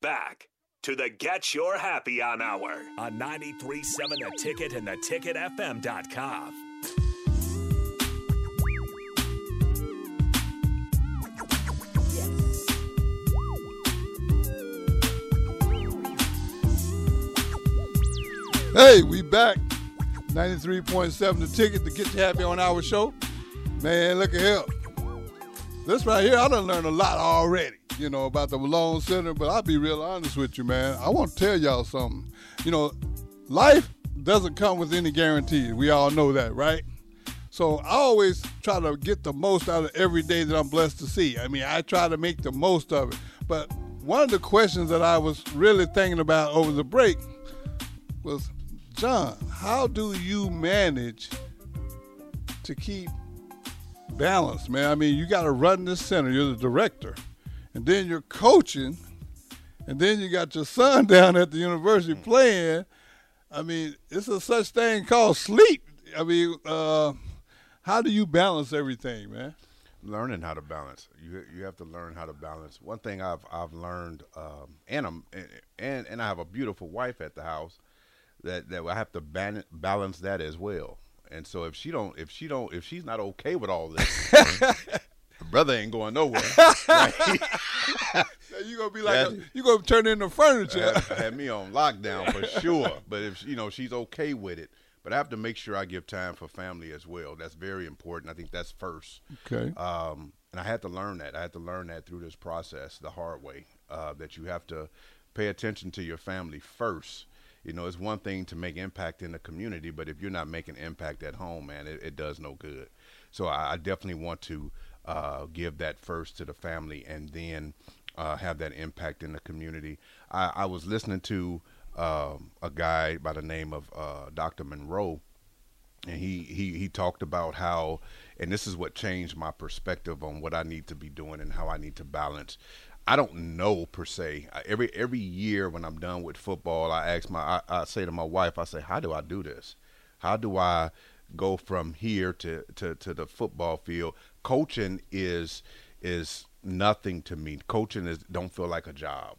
Back to the Get Your Happy On Hour on 93.7 The Ticket and theticketfm.com. Hey, we back. 93.7 the ticket to get you happy on our show. Man, look at here. This right here, I done learned a lot already, you know, about the Malone Center, but I'll be real honest with you, man. I want to tell y'all something. You know, life doesn't come with any guarantees. We all know that, right? So I always try to get the most out of every day that I'm blessed to see. I mean, I try to make the most of it. But one of the questions that I was really thinking about over the break was John, how do you manage to keep balance, man? I mean, you got to run this center. You're the director, and then you're coaching, and then you got your son down at the university playing. I mean, it's a such thing called sleep. I mean, uh, how do you balance everything, man? learning how to balance. You you have to learn how to balance. One thing I've I've learned, um, and I'm and and I have a beautiful wife at the house that that I have to ban- balance that as well. And so if she don't if she don't if she's not okay with all this, brother ain't going nowhere. Right? you gonna be like a, you gonna turn into furniture. had, had me on lockdown for sure. But if you know she's okay with it, but I have to make sure I give time for family as well. That's very important. I think that's first. Okay. Um, and I had to learn that. I had to learn that through this process the hard way. Uh, that you have to pay attention to your family first. You know, it's one thing to make impact in the community, but if you're not making impact at home, man, it, it does no good. So I, I definitely want to uh, give that first to the family, and then uh, have that impact in the community. I, I was listening to um, a guy by the name of uh, Dr. Munroe, and he, he he talked about how, and this is what changed my perspective on what I need to be doing and how I need to balance. I don't know per se. Every every year when I'm done with football, I ask my I, I say to my wife, I say, how do I do this? How do I go from here to, to, to the football field? Coaching is is nothing to me. Coaching is don't feel like a job.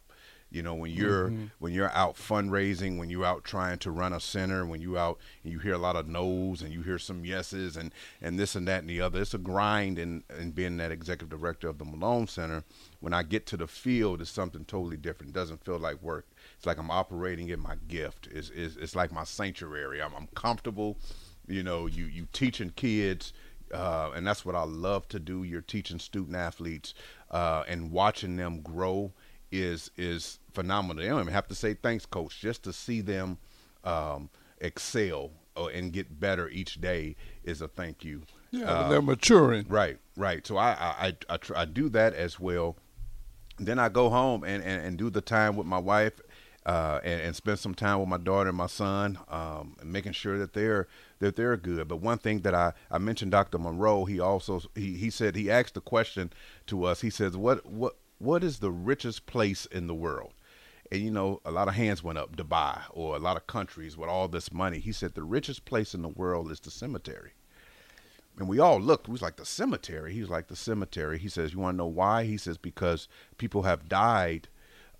You know, when you're mm-hmm. when you're out fundraising, when you're out trying to run a center, when you out and you hear a lot of no's and you hear some yeses and and this and that and the other. It's a grind in in being that executive director of the Malone Center. When I get to the field, it's something totally different. It doesn't feel like work. It's like I'm operating in my gift. It's it's, it's like my sanctuary. I'm, I'm comfortable. You know, you you teaching kids. Uh, and that's what I love to do. You're teaching student athletes uh, and watching them grow is is phenomenal. They don't even have to say thanks, coach. Just to see them um, excel uh, and get better each day is a thank you. Yeah, they're maturing. Right, right. So I I I, I, try, I do that as well. Then I go home and, and, and do the time with my wife uh, and, and, spend some time with my daughter and my son, um, and making sure that they're that they're good. But one thing that I, I mentioned, Dr. Munroe, he also he, he said he asked the question to us. He says, "What what what is the richest place in the world? And you know, a lot of hands went up, Dubai or a lot of countries with all this money. He said the richest place in the world is the cemetery. And we all looked, we was like the cemetery. He was like the cemetery. He says, You want to know why? He says, Because people have died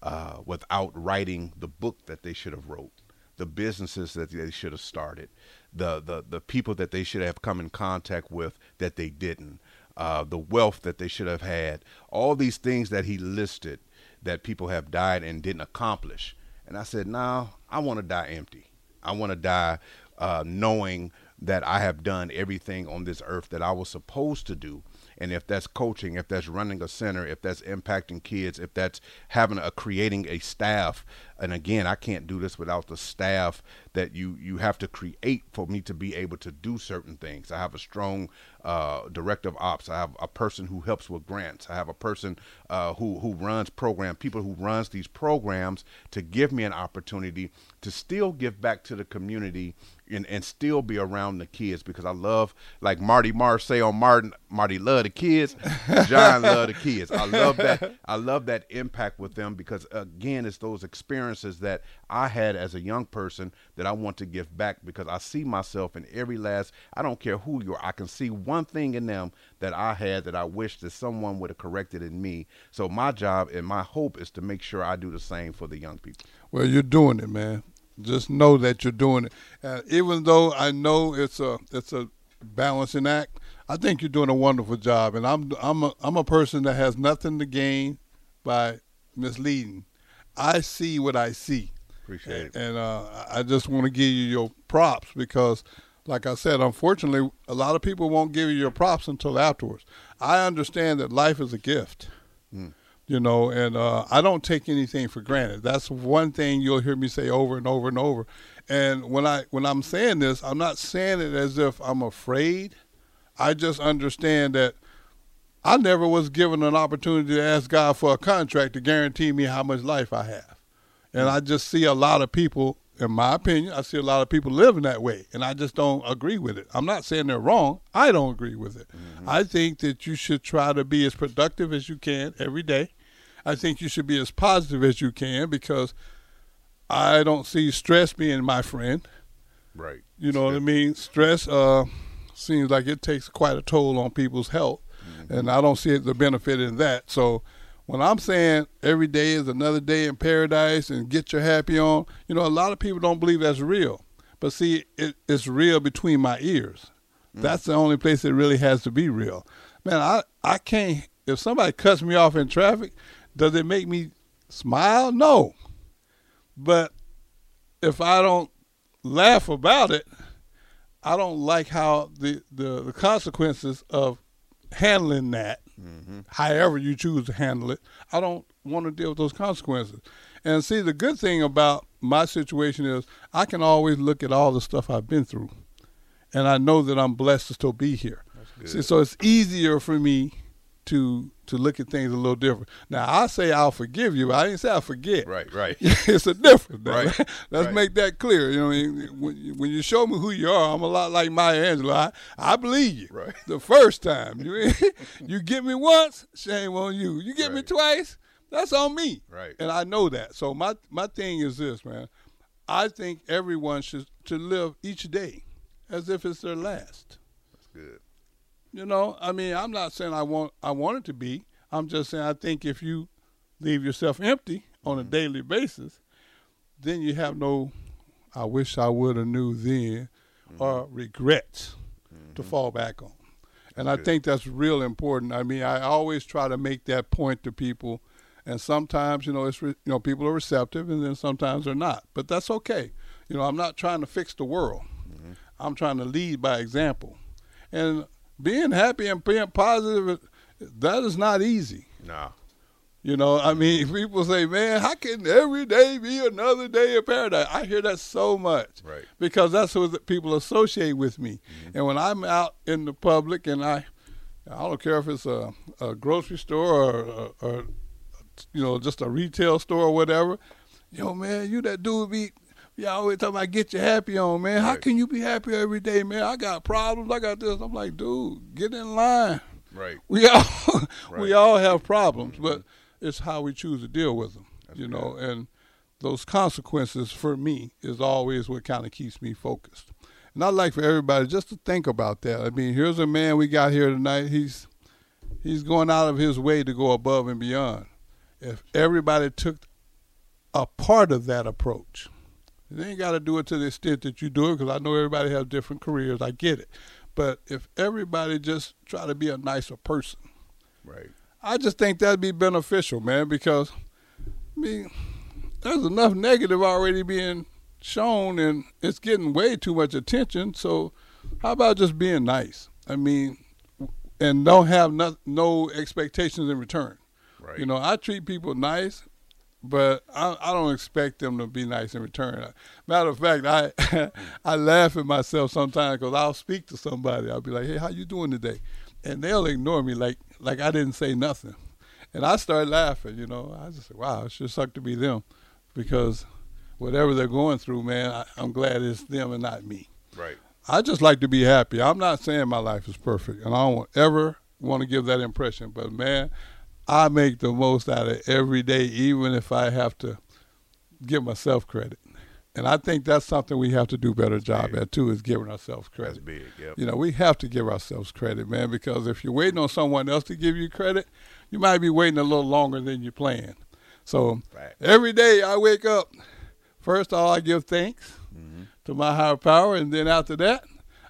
uh, without writing the book that they should have wrote, the businesses that they should have started, the, the, the people that they should have come in contact with that they didn't uh, the wealth that they should have had, all these things that he listed that people have died and didn't accomplish. And I said, no, I want to die empty. I want to die uh, knowing that I have done everything on this earth that I was supposed to do and if that's coaching, if that's running a center, if that's impacting kids, if that's having a creating a staff, and again, I can't do this without the staff that you you have to create for me to be able to do certain things. I have a strong uh, director of ops. I have a person who helps with grants. I have a person uh, who who runs program, people who runs these programs to give me an opportunity to still give back to the community and, and still be around the kids because I love like Marty Marr say on Martin Marty love the kids, John love the kids. I love that I love that impact with them because again it's those experiences experiences that I had as a young person that I want to give back because I see myself in every last. I don't care who you are. I can see one thing in them that I had that I wish that someone would have corrected in me. So my job and my hope is to make sure I do the same for the young people. Well, you're doing it, man. Just know that you're doing it. Uh, even though I know it's a it's a balancing act, I think you're doing a wonderful job. And I'm I'm a, I'm a person that has nothing to gain by misleading. I see what I see. Appreciate it. And uh, I just want to give you your props because, like I said, unfortunately, a lot of people won't give you your props until afterwards. I understand that life is a gift. Mm. You know, and uh, I don't take anything for granted. That's one thing you'll hear me say over and over and over. And when I when I'm saying this, I'm not saying it as if I'm afraid. I just understand that I never was given an opportunity to ask God for a contract to guarantee me how much life I have. And I just see a lot of people, in my opinion, I see a lot of people living that way, and I just don't agree with it. I'm not saying they're wrong. I don't agree with it. Mm-hmm. I think that you should try to be as productive as you can every day. I think you should be as positive as you can because I don't see stress being my friend. Right. You know what I mean? Stress uh, seems like it takes quite a toll on people's health. And I don't see the benefit in that. So when I'm saying every day is another day in paradise and get your happy on, you know, a lot of people don't believe that's real. But see, it, it's real between my ears. Mm. That's the only place it really has to be real. Man, I, I can't, if somebody cuts me off in traffic, does it make me smile? No. But if I don't laugh about it, I don't like how the, the, the consequences of handling that, mm-hmm. however you choose to handle it, I don't want to deal with those consequences. And see, the good thing about my situation is I can always look at all the stuff I've been through, and I know that I'm blessed to still be here. See, so it's easier for me to to look at things a little different. Now I say I'll forgive you, I didn't say I'll forget. Right, right. it's a difference. Right. Let's right. make that clear. You know, when, when you show me who you are, I'm a lot like Maya Angelou. I, I believe you. Right. The first time you you get me once, shame on you. You get right. me twice, that's on me. Right. And I know that. So my my thing is this, man. I think everyone should to live each day as if it's their last. That's good. You know, I mean, I'm not saying I want I want it to be. I'm just saying I think if you leave yourself empty on a mm-hmm. daily basis, then you have no I wish I would have knew then mm-hmm. or regrets mm-hmm. to fall back on. And I think that's real important. I mean, I always try to make that point to people and sometimes, you know, it's re- you know, people are receptive and then sometimes they're not. But that's okay. You know, I'm not trying to fix the world. Mm-hmm. I'm trying to lead by example. And being happy and being positive, that is not easy. No. You know, I mean, people say, man, how can every day be another day of paradise? I hear that so much. Right. Because that's what people associate with me. Mm-hmm. And when I'm out in the public and I, I don't care if it's a, a grocery store or, or, you know, just a retail store or whatever, yo, man, you that dude be Y'all always talking about get your happy on, man. How can you be happy every day, man? I got problems. I got this. I'm like, dude, get in line. Right. We all right. we all have problems, mm-hmm. but it's how we choose to deal with them. That's you know, and those consequences for me is always what kind of keeps me focused. And I'd like for everybody just to think about that. I mean, here's a man we got here tonight. He's he's going out of his way to go above and beyond. If everybody took a part of that approach, they ain't got to do it to the extent that you do it because I know everybody has different careers. I get it. But if everybody just try to be a nicer person, right? I just think that'd be beneficial, man, because I mean, there's enough negative already being shown, and it's getting way too much attention. So, how about just being nice? I mean, and don't have no, no expectations in return. Right. You know, I treat people nice, but I, I, don't expect them to be nice in return. Matter of fact, I I laugh at myself sometimes because I'll speak to somebody. I'll be like, "Hey, how you doing today?" And they'll ignore me like like I didn't say nothing, and I start laughing. You know, I just say, "Wow, it sure suck to be them," because whatever they're going through, man, I, I'm glad it's them and not me. Right. I just like to be happy. I'm not saying my life is perfect, and I don't ever want to give that impression. But man, I make the most out of every day, even if I have to give myself credit. And I think that's something we have to do better job big. at too is giving ourselves credit. That's big. Yep. You know, we have to give ourselves credit, man, because if you're waiting on someone else to give you credit, you might be waiting a little longer than you planned. So Right. every day I wake up, first of all, I give thanks Mm-hmm. to my higher power, and then after that,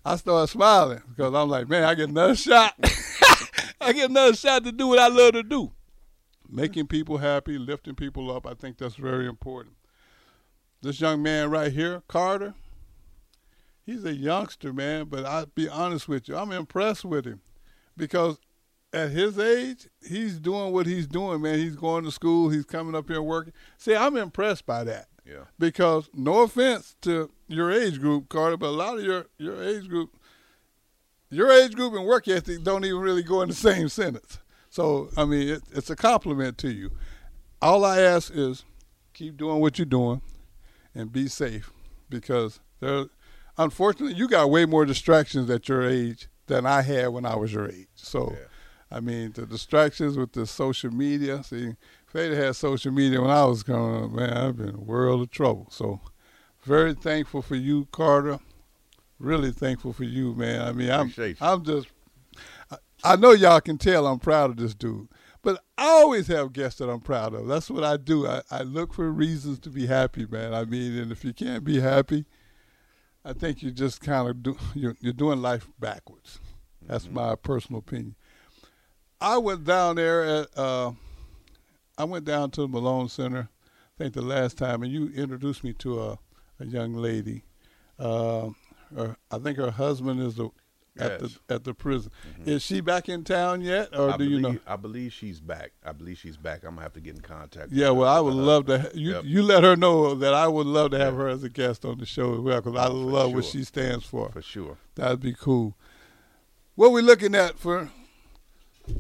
I start smiling because I'm like, man, I get another shot. I get another shot to do what I love to do. Making people happy, lifting people up, I think that's very important. This young man right here, Carter, he's a youngster, man, but I'll be honest with you, I'm impressed with him because at his age, he's doing what he's doing, man. He's going to school, he's coming up here working. See, I'm impressed by that Yeah. because no offense to your age group, Carter, but a lot of your your age group, your age group and work ethic don't even really go in the same sentence. So I mean, it, it's a compliment to you. All I ask is keep doing what you're doing and be safe because there, unfortunately, you got way more distractions at your age than I had when I was your age. So. Yeah. I mean, the distractions with the social media. See, if they'd had social media when I was growing up, man, I've been in a world of trouble. So, very thankful for you, Carter. Really thankful for you, man. I mean, I'm. I'm just, I, know y'all can tell I'm proud of this dude, but I always have guests that I'm proud of. That's what I do. I, I look for reasons to be happy, man. I mean, and if you can't be happy, I think you just kind of do, you're, you're doing life backwards. That's my personal opinion. I went down there at uh, I went down to the Malone Center, I think the last time, and you introduced me to a, a young lady. Uh, her, I think her husband is the, at Yes. the at the prison. Mm-hmm. Is she back in town yet, or I do believe, you know? I believe she's back. I believe she's back. I'm gonna have to get in contact. Yeah, well, I would love husband. to. You Yep. you let her know that I would love to have Yeah. her as a guest on the show as well, because I Oh, love what she stands for. for sure. That'd be cool. What we looking at for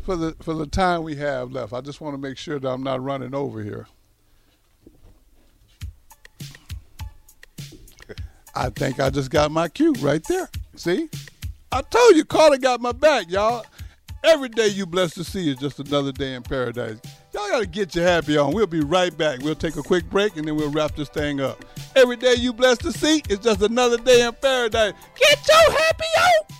for the for the time we have left? I just want to make sure that I'm not running over here. I think I just got my cue right there. See? I told you Carter got my back, y'all. Every day you blessed to see is just another day in paradise. Y'all gotta get your happy on. We'll be right back. We'll take a quick break and then we'll wrap this thing up. Every day you blessed to see is just another day in paradise. Get your happy on!